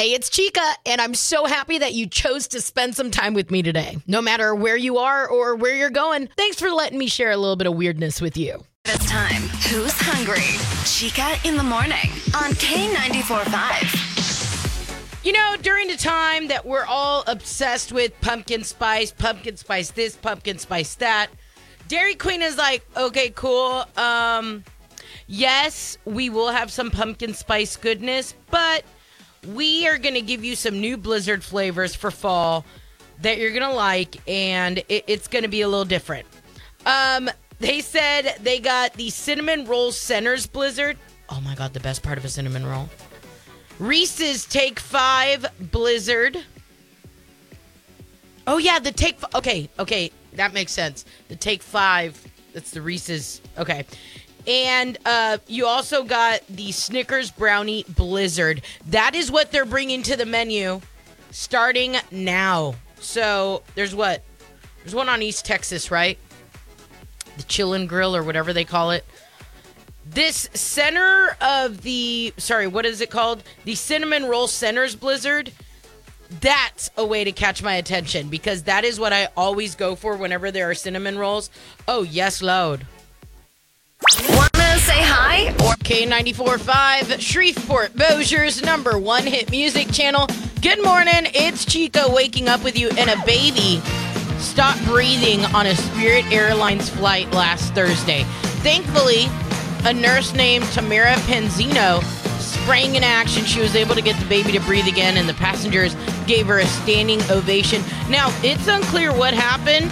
Hey, it's Chica, and I'm so happy that you chose to spend some time with me today. No matter where you are or where you're going, thanks for letting me share a little bit of weirdness with you. It's time. Who's hungry? Chica in the morning on K94.5. You know, during the time that we're all obsessed with pumpkin spice, pumpkin spice this, pumpkin spice that, Dairy Queen is like, okay, cool. Um, yes, we will have some pumpkin spice goodness, but we are going to give you some new Blizzard flavors for fall that you're going to like, and it, it's going to be a little different. Um, they said they got the cinnamon roll centers Blizzard. Oh my God, the best part of a cinnamon roll. Reese's Take Five Blizzard. Oh yeah, the Take. F- okay, okay, that makes sense. The Take Five. That's the Reese's. Okay. And uh, you also got the Snickers Brownie Blizzard. That is what they're bringing to the menu starting now. So there's what? There's one on East Texas, right? The Chillin' Grill or whatever they call it. This center of the, sorry, what is it called? The Cinnamon Roll Centers Blizzard. That's a way to catch my attention because that is what I always go for whenever there are cinnamon rolls. Oh, yes, load. Wanna say hi? Or K94.5, Shreveport, Bossier's number one hit music channel. Good morning, it's Chica waking up with you, and a baby stopped breathing on a Spirit Airlines flight last Thursday. Thankfully, a nurse named Tamara Penzino sprang in action. She was able to get the baby to breathe again, and the passengers gave her a standing ovation. Now, it's unclear what happened.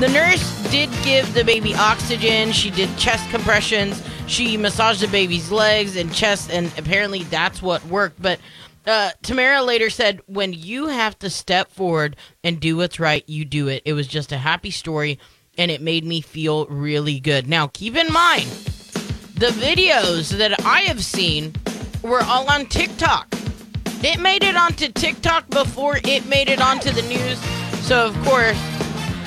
The nurse did give the baby oxygen. She did chest compressions. She massaged the baby's legs and chest, and apparently that's what worked. But uh, Tamara later said, when you have to step forward and do what's right, you do it. It was just a happy story, and it made me feel really good. Now, keep in mind, the videos that I have seen were all on TikTok. It made it onto TikTok before it made it onto the news. So, of course,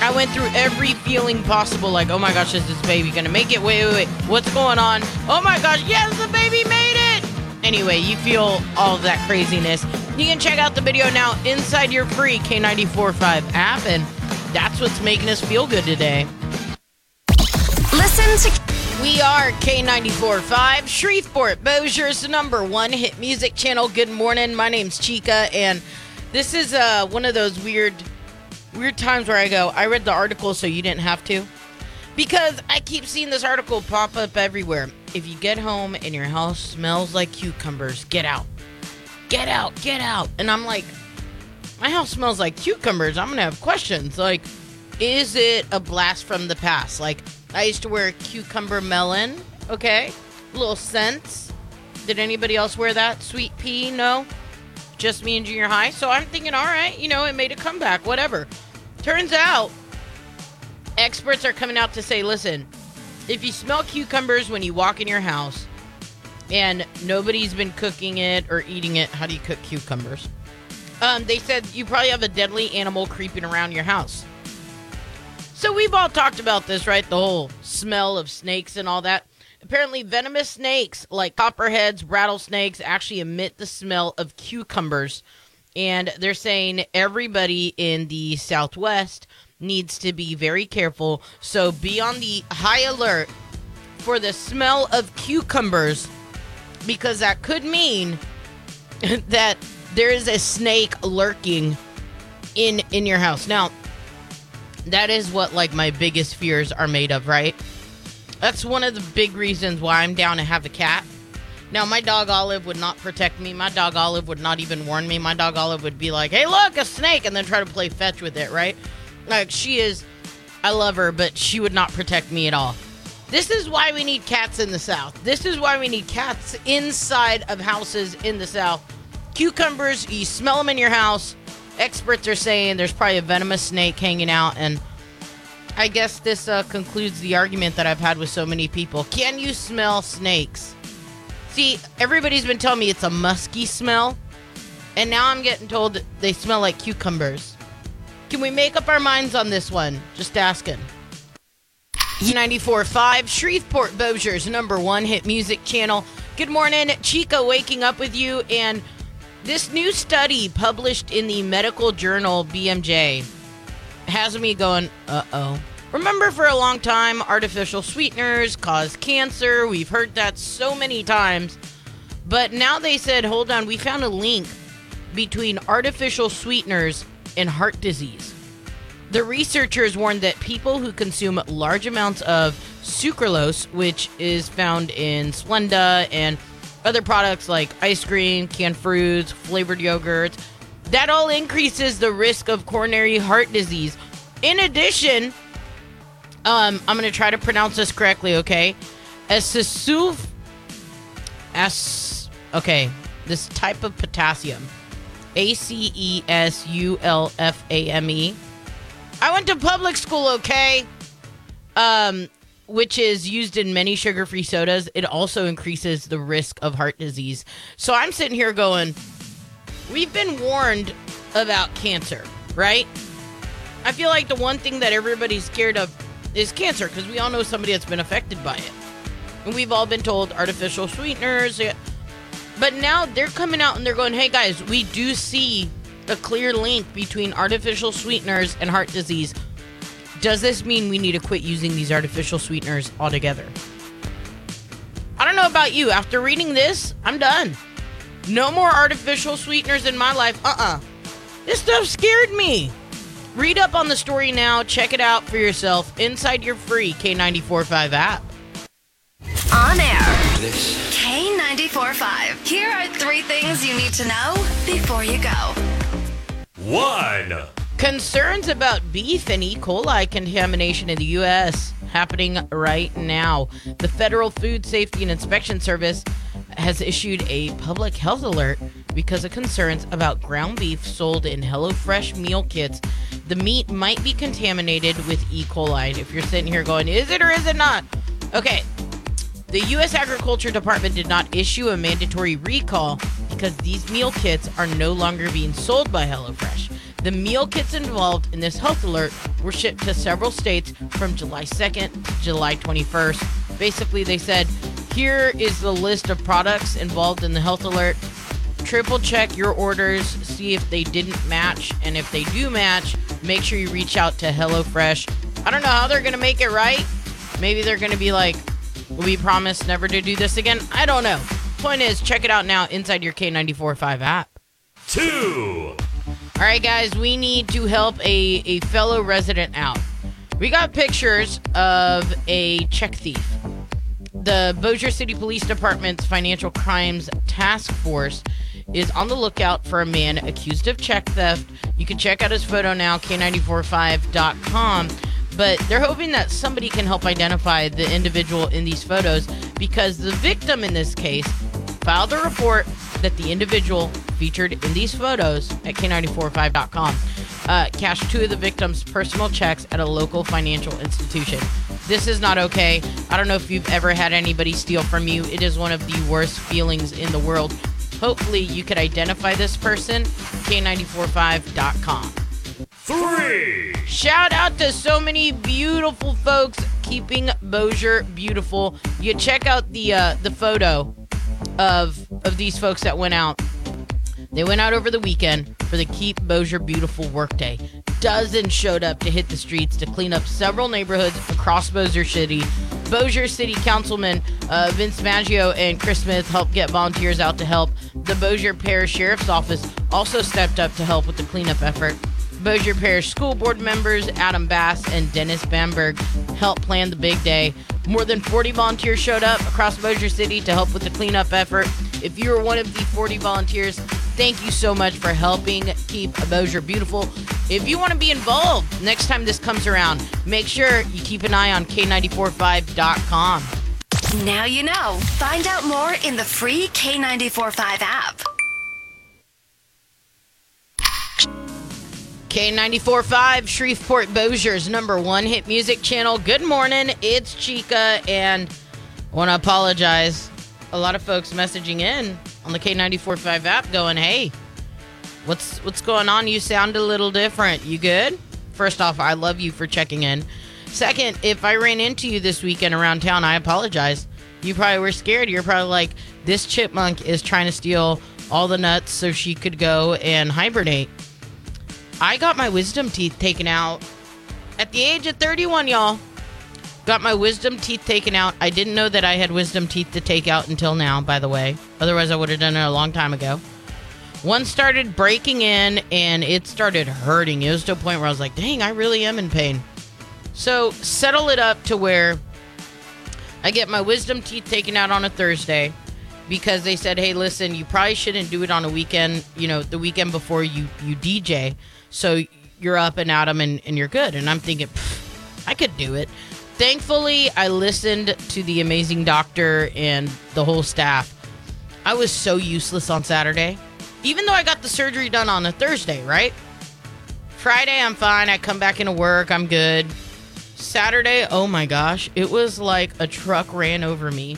I went through every feeling possible like, oh my gosh, is this baby gonna make it? Wait, wait, wait. What's going on? Oh my gosh, yes, the baby made it! Anyway, you feel all of that craziness. You can check out the video now inside your free K945 app, and that's what's making us feel good today. listen to We are K94.5, Shreveport, Bossier's number one hit music channel. Good morning. My name's Chica, and this is uh, one of those weird, weird times where I go, I read the article so you didn't have to. Because I keep seeing this article pop up everywhere. If you get home and your house smells like cucumbers, get out. Get out, get out. And I'm like, my house smells like cucumbers. I'm going to have questions. Like, is it a blast from the past? Like, I used to wear a cucumber melon, okay? Little scents. Did anybody else wear that? Sweet pea? No? Just me in junior high? So I'm thinking, all right, you know, it made a comeback, whatever. Turns out, experts are coming out to say, listen, if you smell cucumbers when you walk in your house and nobody's been cooking it or eating it, how do you cook cucumbers? Um, they said you probably have a deadly animal creeping around your house. So we've all talked about this, right? The whole smell of snakes and all that. Apparently, venomous snakes like copperheads, rattlesnakes actually emit the smell of cucumbers. And they're saying everybody in the Southwest needs to be very careful. So be on the high alert for the smell of cucumbers because that could mean that there is a snake lurking in in your house. Now, that is what like my biggest fears are made of, right? That's one of the big reasons why I'm down to have a cat. Now, my dog Olive would not protect me. My dog Olive would not even warn me. My dog Olive would be like, "Hey, look, a snake," and then try to play fetch with it, right? Like she is I love her, but she would not protect me at all. This is why we need cats in the South. This is why we need cats inside of houses in the South. Cucumbers, you smell them in your house. Experts are saying there's probably a venomous snake hanging out, and I guess this uh, concludes the argument that I've had with so many people. Can you smell snakes? See, everybody's been telling me it's a musky smell, and now I'm getting told they smell like cucumbers. Can we make up our minds on this one? Just asking. 94.5, Shreveport Bossier's number one hit music channel. Good morning, Chica waking up with you. And This new study published in the medical journal BMJ has me going, uh oh. Remember, for a long time, artificial sweeteners cause cancer. We've heard that so many times. But now they said, hold on, we found a link between artificial sweeteners and heart disease. The researchers warned that people who consume large amounts of sucralose, which is found in Splenda and other products like ice cream, canned fruits, flavored yogurts, that all increases the risk of coronary heart disease. In addition, um, I'm to try to pronounce this correctly, okay? Acesuf, as okay, this type of potassium, A C E S U L F A M E. I went to public school, okay? Um, which is used in many sugar-free sodas. It also increases the risk of heart disease. So I'm sitting here going, we've been warned about cancer, right? I feel like the one thing that everybody's scared of is cancer because we all know somebody that's been affected by it. And we've all been told artificial sweeteners. But now they're coming out and they're going, hey guys, we do see a clear link between artificial sweeteners and heart disease. Does this mean we need to quit using these artificial sweeteners altogether? I don't know about you. After reading this, I'm done. No more artificial sweeteners in my life. Uh uh This stuff scared me. Read up on the story now. Check it out for yourself inside your free K945 app. On air. This. K945. Here are three things you need to know before you go. One. Concerns about beef and E. coli contamination in the U.S. happening right now. The Federal Food Safety and Inspection Service has issued a public health alert because of concerns about ground beef sold in HelloFresh meal kits. The meat might be contaminated with E. coli. If you're sitting here going, is it or is it not? Okay. The U.S. Agriculture Department did not issue a mandatory recall because these meal kits are no longer being sold by HelloFresh. The meal kits involved in this health alert were shipped to several states from July 2nd to July 21st. Basically, they said, here is the list of products involved in the health alert. Triple check your orders, see if they didn't match, and if they do match, make sure you reach out to HelloFresh. I don't know how they're going to make it right. Maybe they're going to be like, we promise never to do this again. I don't know. Point is, check it out now inside your K945 app. Two. All right, guys, we need to help a, a fellow resident out. We got pictures of a check thief. The Bossier City Police Department's Financial Crimes Task Force is on the lookout for a man accused of check theft. You can check out his photo now, k945.com. But they're hoping that somebody can help identify the individual in these photos because the victim in this case filed a report that the individual featured in these photos at K945.com uh, cashed two of the victim's personal checks at a local financial institution. This is not okay. I don't know if you've ever had anybody steal from you. It is one of the worst feelings in the world. Hopefully, you could identify this person. K945.com. Three. Shout out to so many beautiful folks keeping Bossier beautiful. You check out the uh, the photo of of these folks that went out. They went out over the weekend for the Keep Bossier Beautiful workday. Dozens showed up to hit the streets to clean up several neighborhoods across Bossier City. Bossier City Councilman uh, Vince Maggio and Chris Smith helped get volunteers out to help. The Bossier Parish Sheriff's Office also stepped up to help with the cleanup effort. Bossier Parish School Board members Adam Bass and Dennis Bamberg helped plan the big day. More than 40 volunteers showed up across Bossier City to help with the cleanup effort. If you were one of the 40 volunteers, thank you so much for helping keep Bossier beautiful. If you want to be involved next time this comes around, make sure you keep an eye on K945.com. Now you know. Find out more in the free K945 app. K945, Shreveport Bossier's number one hit music channel. Good morning, it's Chica, and I want to apologize. A lot of folks messaging in on the K945 app going, hey, what's what's going on? You sound a little different. You good? First off, I love you for checking in. Second, if I ran into you this weekend around town, I apologize. You probably were scared. You're probably like, this chipmunk is trying to steal all the nuts so she could go and hibernate. I got my wisdom teeth taken out at the age of 31, y'all. Got my wisdom teeth taken out. I didn't know that I had wisdom teeth to take out until now, by the way. Otherwise, I would have done it a long time ago. One started breaking in and it started hurting. It was to a point where I was like, dang, I really am in pain. So, settle it up to where I get my wisdom teeth taken out on a Thursday because they said, "Hey, listen, you probably shouldn't do it on a weekend. You know, the weekend before you you DJ, so you're up and at 'em and, and you're good." And I'm thinking, I could do it. Thankfully, I listened to the amazing doctor and the whole staff. I was so useless on Saturday, even though I got the surgery done on a Thursday, right? Friday, I'm fine. I come back into work. I'm good. Saturday, oh my gosh, it was like a truck ran over me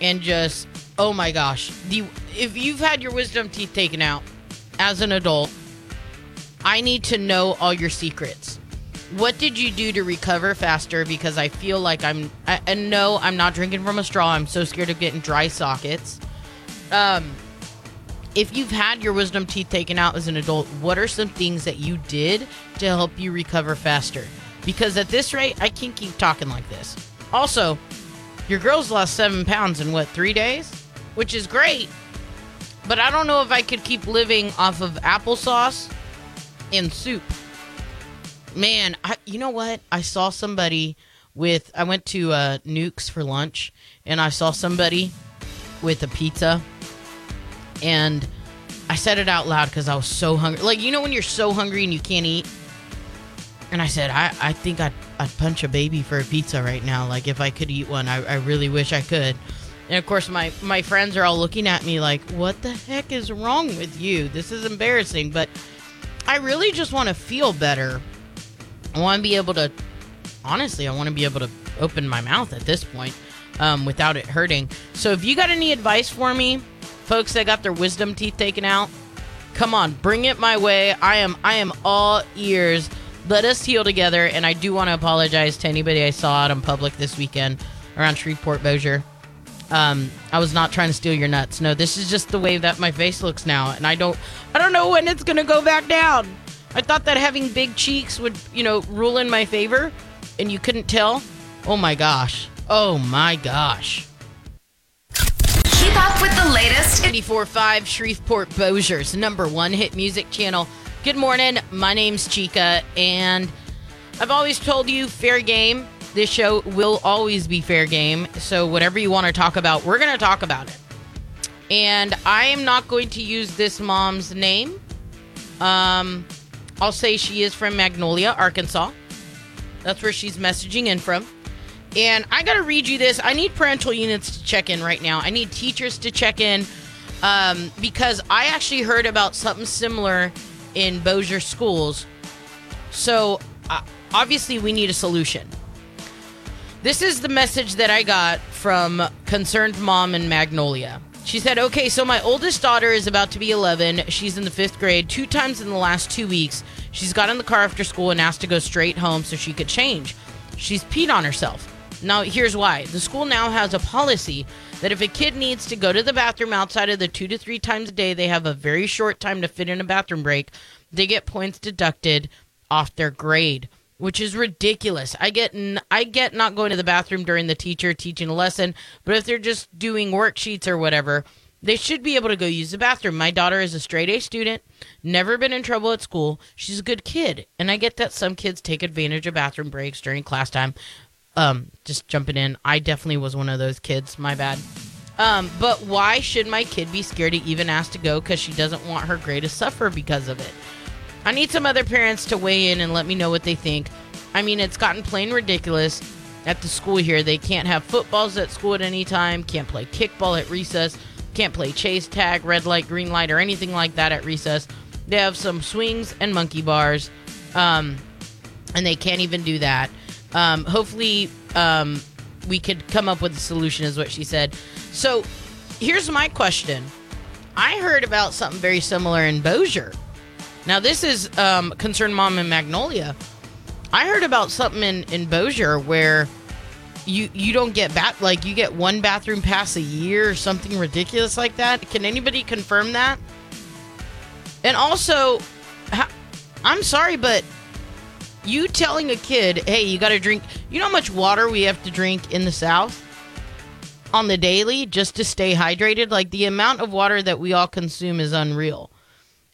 and just oh my gosh. The if you've had your wisdom teeth taken out as an adult, I need to know all your secrets. What did you do to recover faster because I feel like I'm I, and no, I'm not drinking from a straw. I'm so scared of getting dry sockets. Um if you've had your wisdom teeth taken out as an adult, what are some things that you did to help you recover faster? Because at this rate, I can't keep talking like this. Also, your girl's lost seven pounds in what, three days? Which is great. But I don't know if I could keep living off of applesauce and soup. Man, I, you know what? I saw somebody with, I went to uh, Nukes for lunch and I saw somebody with a pizza and I said it out loud because I was so hungry. Like, you know, when you're so hungry and you can't eat? And I said, I, I think I'd, I'd punch a baby for a pizza right now. Like, if I could eat one, I, I really wish I could. And of course, my, my friends are all looking at me like, what the heck is wrong with you? This is embarrassing. But I really just want to feel better. I want to be able to, honestly, I want to be able to open my mouth at this point um, without it hurting. So if you got any advice for me, folks that got their wisdom teeth taken out, come on, bring it my way. I am I am all ears. Let us heal together. And I do want to apologize to anybody I saw out in public this weekend around Shreveport Bossier. Um, I was not trying to steal your nuts. No, this is just the way that my face looks now, and I don't I don't know when it's gonna go back down. I thought that having big cheeks would, you know, rule in my favor, and you couldn't tell. Oh my gosh. Oh my gosh. Keep up with the latest. 94.5 Shreveport Bossier's number one hit music channel. Good morning. My name's Chica, and I've always told you fair game. This show will always be fair game. So, whatever you want to talk about, we're going to talk about it. And I am not going to use this mom's name. Um, I'll say she is from Magnolia, Arkansas. That's where she's messaging in from. And I got to read you this. I need parental units to check in right now. I need teachers to check in um, because I actually heard about something similar in Bossier schools. So uh, obviously, we need a solution. This is the message that I got from concerned mom in Magnolia. She said, Okay, so my oldest daughter is about to be 11. She's in the fifth grade. Two times in the last two weeks, she's got in the car after school and asked to go straight home so she could change. She's peed on herself. Now, here's why. The school now has a policy that if a kid needs to go to the bathroom outside of the two to three times a day, they have a very short time to fit in a bathroom break, they get points deducted off their grade, which is ridiculous. I get n- I get not going to the bathroom during the teacher teaching a lesson, but if they're just doing worksheets or whatever, they should be able to go use the bathroom. My daughter is a straight A student, never been in trouble at school. She's a good kid, and I get that some kids take advantage of bathroom breaks during class time. Um, just jumping in, I definitely was one of those kids. My bad. Um, but why should my kid be scared to even ask to go because she doesn't want her grade to suffer because of it? I need some other parents to weigh in and let me know what they think. I mean, it's gotten plain ridiculous at the school here. They can't have footballs at school at any time, can't play kickball at recess, can't play chase tag, red light, green light, or anything like that at recess. They have some swings and monkey bars, um, and they can't even do that. Um, hopefully, um, we could come up with a solution, is what she said. So, here's my question I heard about something very similar in Bossier. Now, this is um, Concerned Mom in Magnolia. I heard about something in, in Bossier where you you don't get bath like you get one bathroom pass a year or something ridiculous like that. Can anybody confirm that? And also, I'm sorry, but you telling a kid, "Hey, you got to drink." You know how much water we have to drink in the South on the daily just to stay hydrated? Like the amount of water that we all consume is unreal.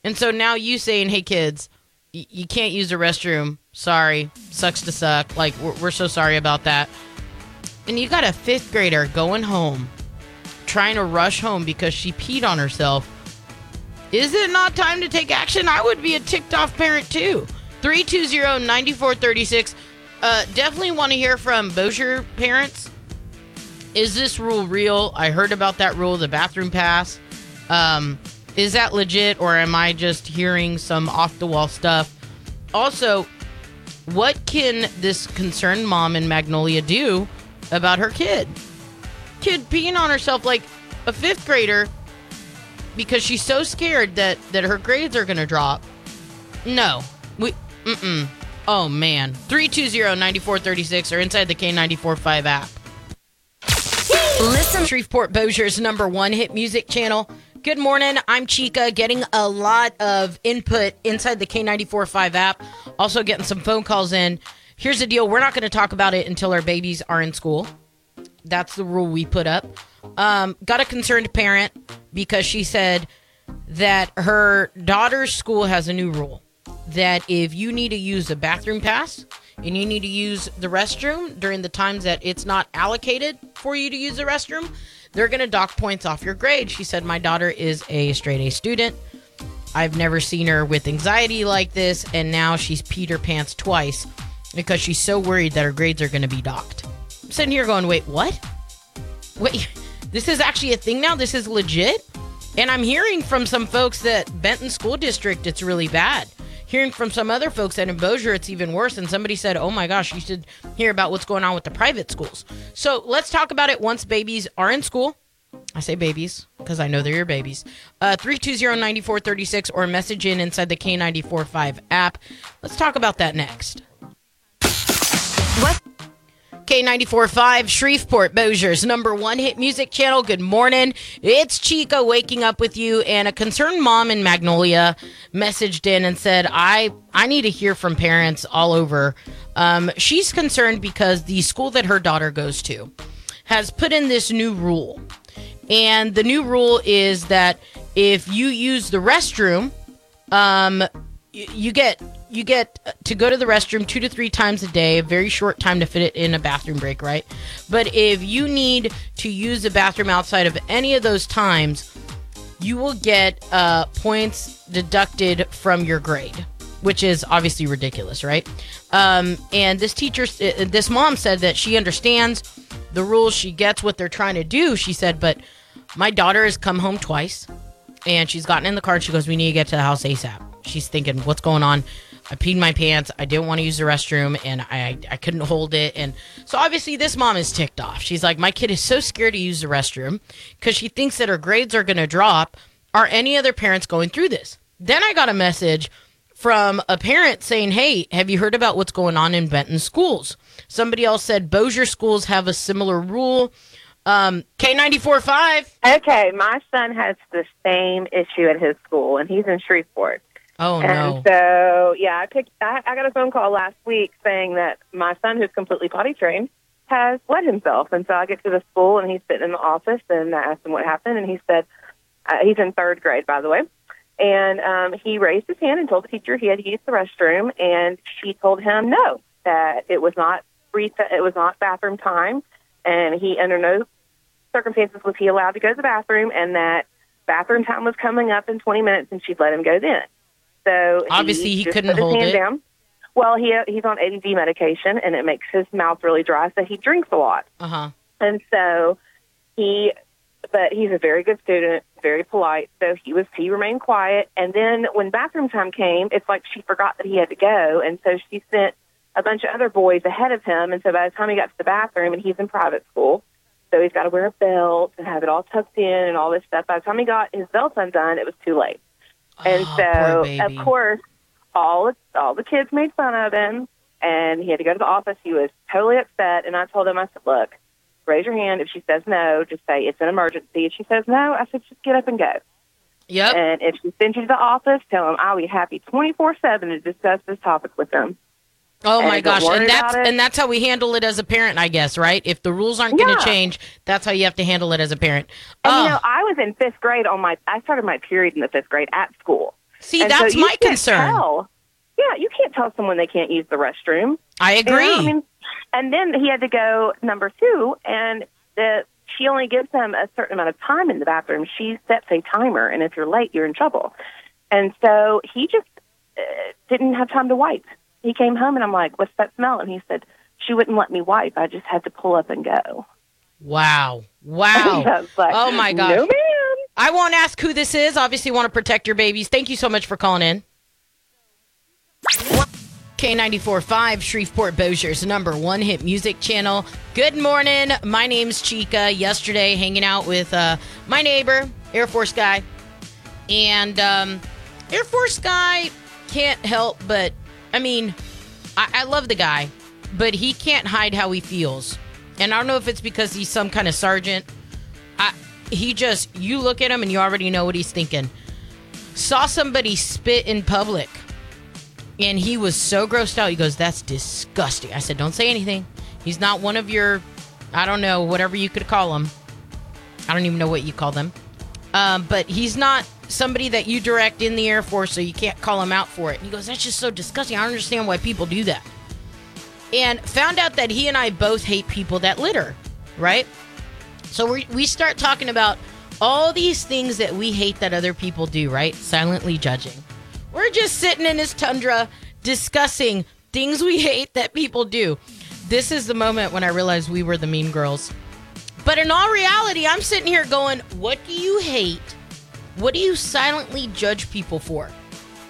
And so now you saying, "Hey, kids, you can't use the restroom. Sorry, sucks to suck. Like we're, we're so sorry about that." And you got a fifth grader going home, trying to rush home because she peed on herself. Is it not time to take action? I would be a ticked off parent too. 320 9436. Uh, definitely want to hear from Bossier parents. Is this rule real? I heard about that rule, the bathroom pass. Um, is that legit or am I just hearing some off the wall stuff? Also, what can this concerned mom in Magnolia do about her kid? Kid peeing on herself like a fifth grader because she's so scared that that her grades are going to drop. No. Mm-mm. Oh man. 320-9436 or inside the K945 app. Listen Shreveport Bossier's number one hit music channel. Good morning. I'm Chica, getting a lot of input inside the K945 app. Also, getting some phone calls in. Here's the deal we're not going to talk about it until our babies are in school. That's the rule we put up. Um, got a concerned parent because she said that her daughter's school has a new rule that if you need to use a bathroom pass and you need to use the restroom during the times that it's not allocated for you to use the restroom, they're going to dock points off your grade. She said, My daughter is a straight A student. I've never seen her with anxiety like this, and now she's peed her pants twice because she's so worried that her grades are going to be docked. I'm sitting here going, Wait, what? Wait, this is actually a thing now? This is legit? And I'm hearing from some folks that Benton School District, it's really bad. Hearing from some other folks that in Bossier, it's even worse. And somebody said, oh my gosh, you should hear about what's going on with the private schools. So let's talk about it once babies are in school. I say babies because I know they're your babies. Uh, 320-9436 or message in inside the K945 app. Let's talk about that next. what K945 Shreveport Bossier's number one hit music channel. Good morning. It's Chica waking up with you and a concerned mom in Magnolia messaged in and said, I, I need to hear from parents all over. Um, she's concerned because the school that her daughter goes to has put in this new rule. And the new rule is that if you use the restroom, um, you get you get to go to the restroom two to three times a day a very short time to fit it in a bathroom break right? But if you need to use the bathroom outside of any of those times you will get uh, points deducted from your grade which is obviously ridiculous right? Um, and this teacher uh, this mom said that she understands the rules. She gets what they're trying to do she said but my daughter has come home twice and she's gotten in the car she goes we need to get to the house asap she's thinking what's going on i peed my pants. I didn't want to use the restroom and i i couldn't hold it. And so obviously this mom is ticked off. She's like my kid is so scared to use the restroom because she thinks that her grades are going to drop. Are any other parents going through this? Then i got a message from a parent saying hey have you heard about what's going on in benton schools? Somebody else said bossier schools have a similar rule. Um, k94.5 Okay, my son has the same issue at his school, and he's in Shreveport. Oh and no so, yeah, I picked. I, I got a phone call last week saying that my son, who's completely potty trained, has wet himself. And so I get to the school, and he's sitting in the office, and I asked him what happened, and he said uh, he's in third grade, by the way. And um, he raised his hand and told the teacher he had to use the restroom, and she told him no, that it was not free. it was not bathroom time, and he under no circumstances was he allowed to go to the bathroom, and that bathroom time was coming up in 20 minutes, and she'd let him go then. So Obviously, he just couldn't put his hold hand it. Down. Well, he he's on ADD medication, and it makes his mouth really dry, so he drinks a lot. uh-huh And so he, but he's a very good student, very polite. So he was, he remained quiet. And then when bathroom time came, it's like she forgot that he had to go. And so she sent a bunch of other boys ahead of him. And so by the time he got to the bathroom, and he's in private school, so he's got to wear a belt and have it all tucked in and all this stuff. By the time he got his belt undone, it was too late. And Oh, so, of course, all all the kids made fun of him. and he had to go to the office. He was totally upset, and I told him, I said, look, raise your hand. If she says no, just say it's an emergency. If she says no, I said, just get up and go. Yep. And if she sends you to the office, tell him I'll be happy 24-7 to discuss this topic with them. Oh and my gosh, and that's and that's how we handle it as a parent, I guess, right? If the rules aren't going to change, that's how you have to handle it as a parent. And Oh, you know, I was in fifth grade on my. I started my period in the fifth grade at school. see, And that's so my concern. Tell, yeah, you can't tell someone they can't use the restroom. I You know, agree. I mean, and then he had to go number two, and the she only gives them a certain amount of time in the bathroom. She sets a timer, and if you're late, you're in trouble. And so he just uh, didn't have time to wipe. He came home, and I'm like, "What's that smell?" And he said, "She wouldn't let me wipe. I just had to pull up and go." wow, wow. like, Oh, my gosh. no, man. I won't ask who this is. Obviously, want to protect your babies. Thank you so much for calling in. K94.5, Shreveport Bossier's number one hit music channel. Good morning. My name's Chica. Yesterday, hanging out with uh, my neighbor, Air Force guy. And um, Air Force guy can't help but, I mean, I, I love the guy, but he can't hide how he feels. And I don't know if it's because he's some kind of sergeant I, he just you look at him and you already know what he's thinking. Saw somebody spit in public, and he was so grossed out. He goes, "That's disgusting." I said, "Don't say anything. He's not one of your, I don't know, whatever you could call him. I don't even know what you call them, um, but he's not somebody that you direct in the Air Force, so you can't call him out for it." And he goes, "That's just so disgusting. I don't understand why people do that." And found out that he and I both hate people that litter, right? So we we start talking about all these things that we hate that other people do, right? Silently judging. We're just sitting in his tundra discussing things we hate that people do. This is the moment when I realized we were the mean girls. But in all reality, I'm sitting here going, what do you hate? What do you silently judge people for?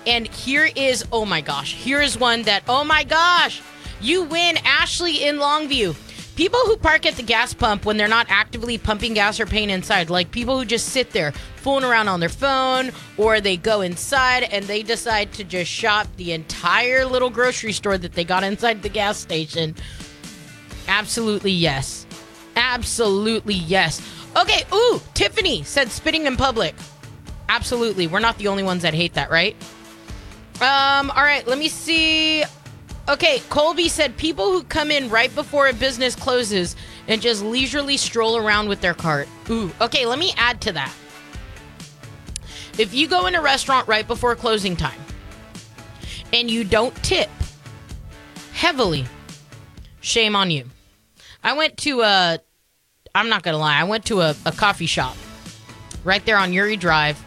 And here is, oh my gosh, here is one that, oh my gosh, you win, Ashley in Longview. People who park at the gas pump when they're not actively pumping gas or paying inside, like people who just sit there fooling around on their phone, or they go inside and they decide to just shop the entire little grocery store that they got inside the gas station. Absolutely yes. Absolutely yes. Okay, ooh, Tiffany said spitting in public. Absolutely. We're not the only ones that hate that, right? Um, all right, let me see. Okay, Colby said people who come in right before a business closes and just leisurely stroll around with their cart. Ooh, okay, let me add to that. If you go in a restaurant right before closing time and you don't tip heavily, shame on you. I went to a, I'm not gonna lie, I went to a, a coffee shop right there on Youree Drive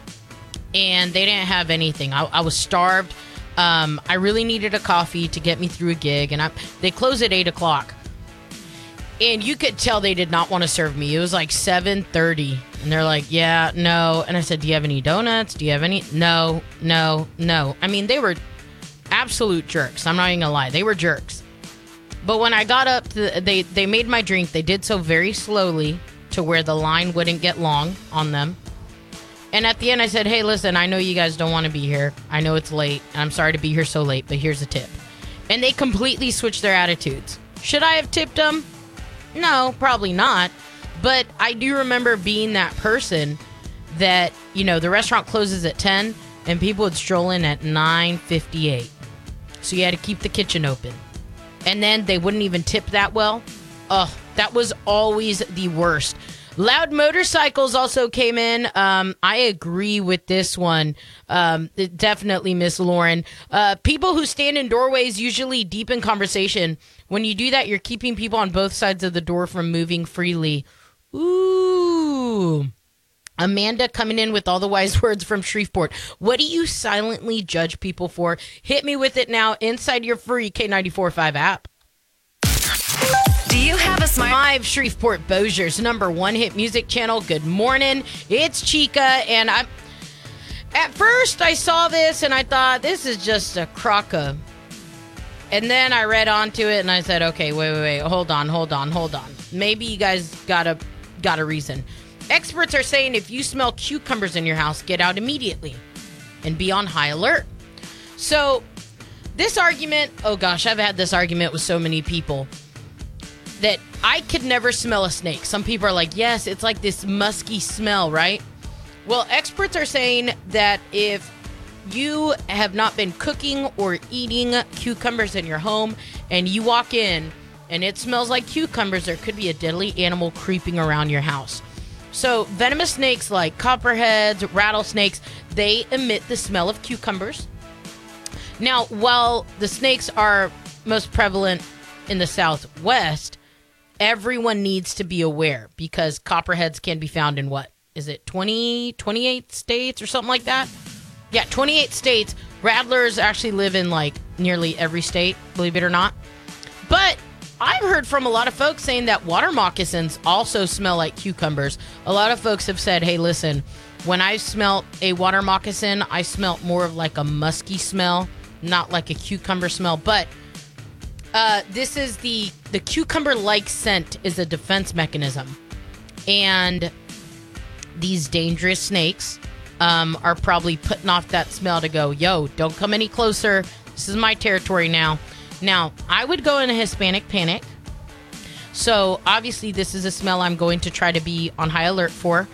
and they didn't have anything. I, I was starved. Um, I really needed a coffee to get me through a gig, and I, they close at eight o'clock. And you could tell they did not want to serve me. It was like seven thirty, and they're like, "Yeah, no." And I said, "Do you have any donuts? Do you have any?" No, no, no. I mean, they were absolute jerks. I'm not even gonna lie, they were jerks. But when I got up, they they made my drink. They did so very slowly to where the line wouldn't get long on them. And at the end, I said, "Hey, listen, I know you guys don't want to be here. I know it's late. and I'm sorry to be here so late, but here's a tip." And they completely switched their attitudes. Should I have tipped them? No, probably not. But I do remember being that person that you know the restaurant closes at ten, and people would stroll in at nine fifty-eight. So you had to keep the kitchen open, and then they wouldn't even tip that well. Oh, that was always the worst. Loud motorcycles also came in. Um, I agree with this one. Um, definitely, Miss Lauren. Uh, people who stand in doorways usually deepen conversation. When you do that, you're keeping people on both sides of the door from moving freely. Ooh. Amanda coming in with all the wise words from Shreveport. What do you silently judge people for? Hit me with it now inside your free K945 app. You have a smart? Live Shreveport Bossier's number one hit music channel. Good morning. It's Chica, and I'm. At first, I saw this and I thought this is just a crock of. And then I read onto it and I said, okay, wait, wait, wait, hold on, hold on, hold on. Maybe you guys got a got a reason. Experts are saying if you smell cucumbers in your house, get out immediately and be on high alert. So this argument, oh gosh, I've had this argument with so many people that I could never smell a snake. Some people are like, yes, it's like this musky smell, right? Well, experts are saying that if you have not been cooking or eating cucumbers in your home and you walk in and it smells like cucumbers, there could be a deadly animal creeping around your house. So, venomous snakes like copperheads, rattlesnakes, they emit the smell of cucumbers. Now, while the snakes are most prevalent in the southwest, everyone needs to be aware because copperheads can be found in what? Is it 20, 28 states or something like that? Yeah, 28 states. Rattlers actually live in like nearly every state, believe it or not. But I've heard from a lot of folks saying that water moccasins also smell like cucumbers. A lot of folks have said, hey, listen, when I smelt a water moccasin, I smelt more of like a musky smell, not like a cucumber smell. But uh, this is the the cucumber like scent is a defense mechanism, and these dangerous snakes um, are probably putting off that smell to go, yo, don't come any closer. This is my territory now. Now, I would go in a Hispanic panic. So obviously, this is a smell I'm going to try to be on high alert for.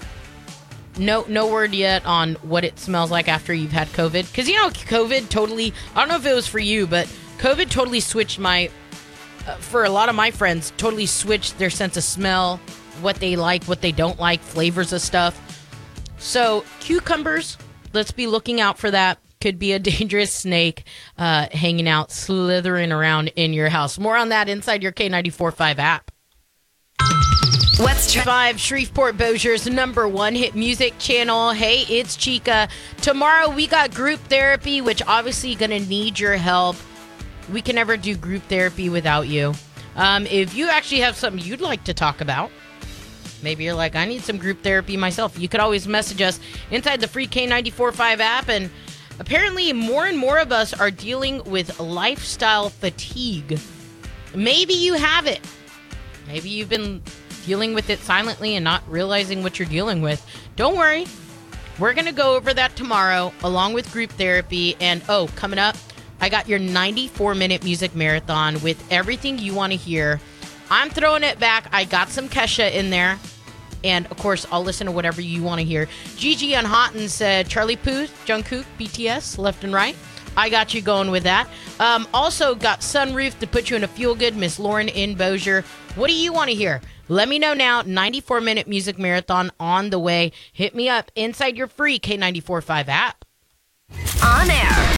No, no word yet on what it smells like after you've had COVID, because you know COVID totally. I don't know if it was for you, but COVID totally switched my. Uh, for a lot of my friends, totally switched their sense of smell, what they like, what they don't like, flavors of stuff. So cucumbers, let's be looking out for that. Could be a dangerous snake uh, hanging out, slithering around in your house. More on that inside your K945 app. What's trending? Five Shreveport Bossier's number one hit music channel. Hey, it's Chica. Tomorrow we got group therapy, which obviously gonna need your help. We can never do group therapy without you. Um, if you actually have something you'd like to talk about, maybe you're like, I need some group therapy myself. You could always message us inside the free K945 app. And apparently, more and more of us are dealing with lifestyle fatigue. Maybe you have it. Maybe you've been dealing with it silently and not realizing what you're dealing with. Don't worry. We're going to go over that tomorrow along with group therapy. And oh, coming up, I got your 94 minute music marathon with everything you want to hear. I'm throwing it back. I got some Kesha in there. And of course, I'll listen to whatever you want to hear. Gigi on Haughton said Charlie Puth, Jungkook, BTS, left and right. I got you going with that. Um, also got Sunroof to put you in a feel good. Miss Lauren in Bossier. What do you want to hear? Let me know now. 94 minute music marathon on the way. Hit me up inside your free K945 app. On air.